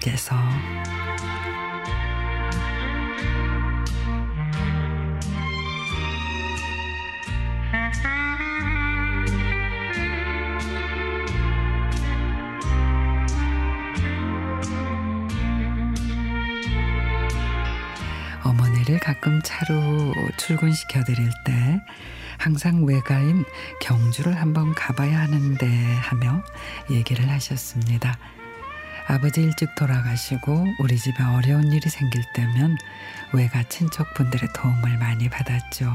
어머니께서. 어머니를 가끔 차로 출근시켜 드릴 때 항상 외가인 경주를 한번 가봐야 하는데 하며 얘기를 하셨습니다. 아버지 일찍 돌아가시고 우리 집에 어려운 일이 생길 때면 외가 친척분들의 도움을 많이 받았죠.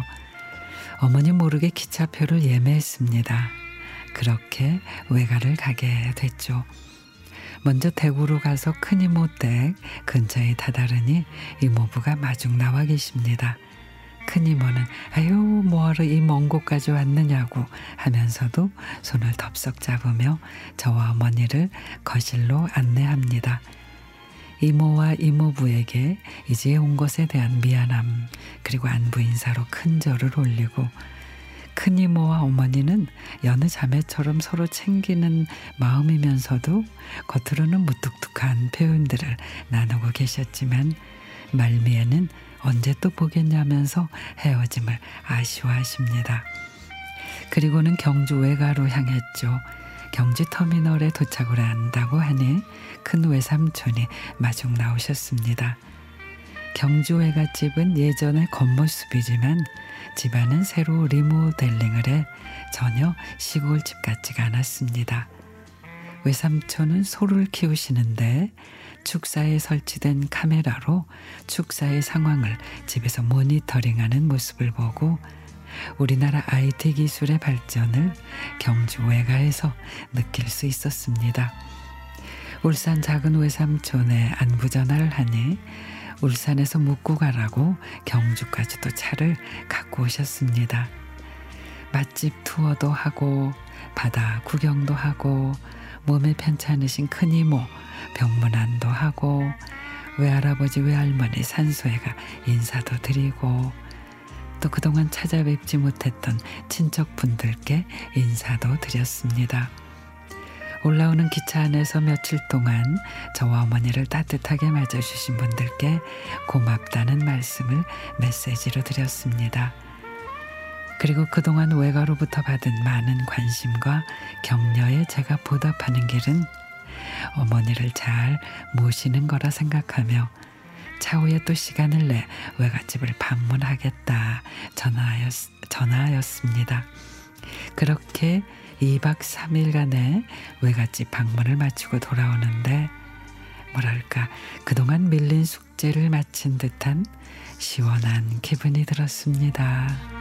어머니 모르게 기차표를 예매했습니다. 그렇게 외가를 가게 됐죠. 먼저 대구로 가서 큰 이모 댁 근처에 다다르니 이모부가 마중 나와 계십니다. 큰 이모는 아유 뭐하러 이 먼 곳까지 왔느냐고 하면서도 손을 덥석 잡으며 저와 어머니를 거실로 안내합니다. 이모와 이모부에게 이제 온 것에 대한 미안함 그리고 안부 인사로 큰 절을 올리고 큰 이모와 어머니는 여느 자매처럼 서로 챙기는 마음이면서도 겉으로는 무뚝뚝한 표현들을 나누고 계셨지만 말미에는 언제 또 보겠냐면서 헤어짐을 아쉬워하십니다. 그리고는 경주 외가로 향했죠. 경주 터미널에 도착을 한다고 하니 큰 외삼촌이 마중 나오셨습니다. 경주 외갓집은 예전의 겉모습이지만 집안은 새로 리모델링을 해 전혀 시골집 같지가 않았습니다. 외삼촌은 소를 키우시는데 축사에 설치된 카메라로 축사의 상황을 집에서 모니터링하는 모습을 보고 우리나라 IT 기술의 발전을 경주 외가에서 느낄 수 있었습니다. 울산 작은 외삼촌에 안부 전화를 하니 울산에서 묵고 가라고 경주까지도 차를 갖고 오셨습니다. 맛집 투어도 하고 바다 구경도 하고 몸에 편찮으신 큰 이모 병문안도 하고 외할아버지 외할머니 산소에가 인사도 드리고 또 그동안 찾아뵙지 못했던 친척분들께 인사도 드렸습니다. 올라오는 기차 안에서 며칠 동안 저와 어머니를 따뜻하게 맞아주신 분들께 고맙다는 말씀을 메시지로 드렸습니다. 그리고 그동안 외가로부터 받은 많은 관심과 격려에 제가 보답하는 길은 어머니를 잘 모시는 거라 생각하며 차후에 또 시간을 내 외갓집을 방문하겠다 전화하였, 전화하였습니다. 그렇게 2박 3일간의 외갓집 방문을 마치고 돌아오는데 뭐랄까 그동안 밀린 숙제를 마친 듯한 시원한 기분이 들었습니다.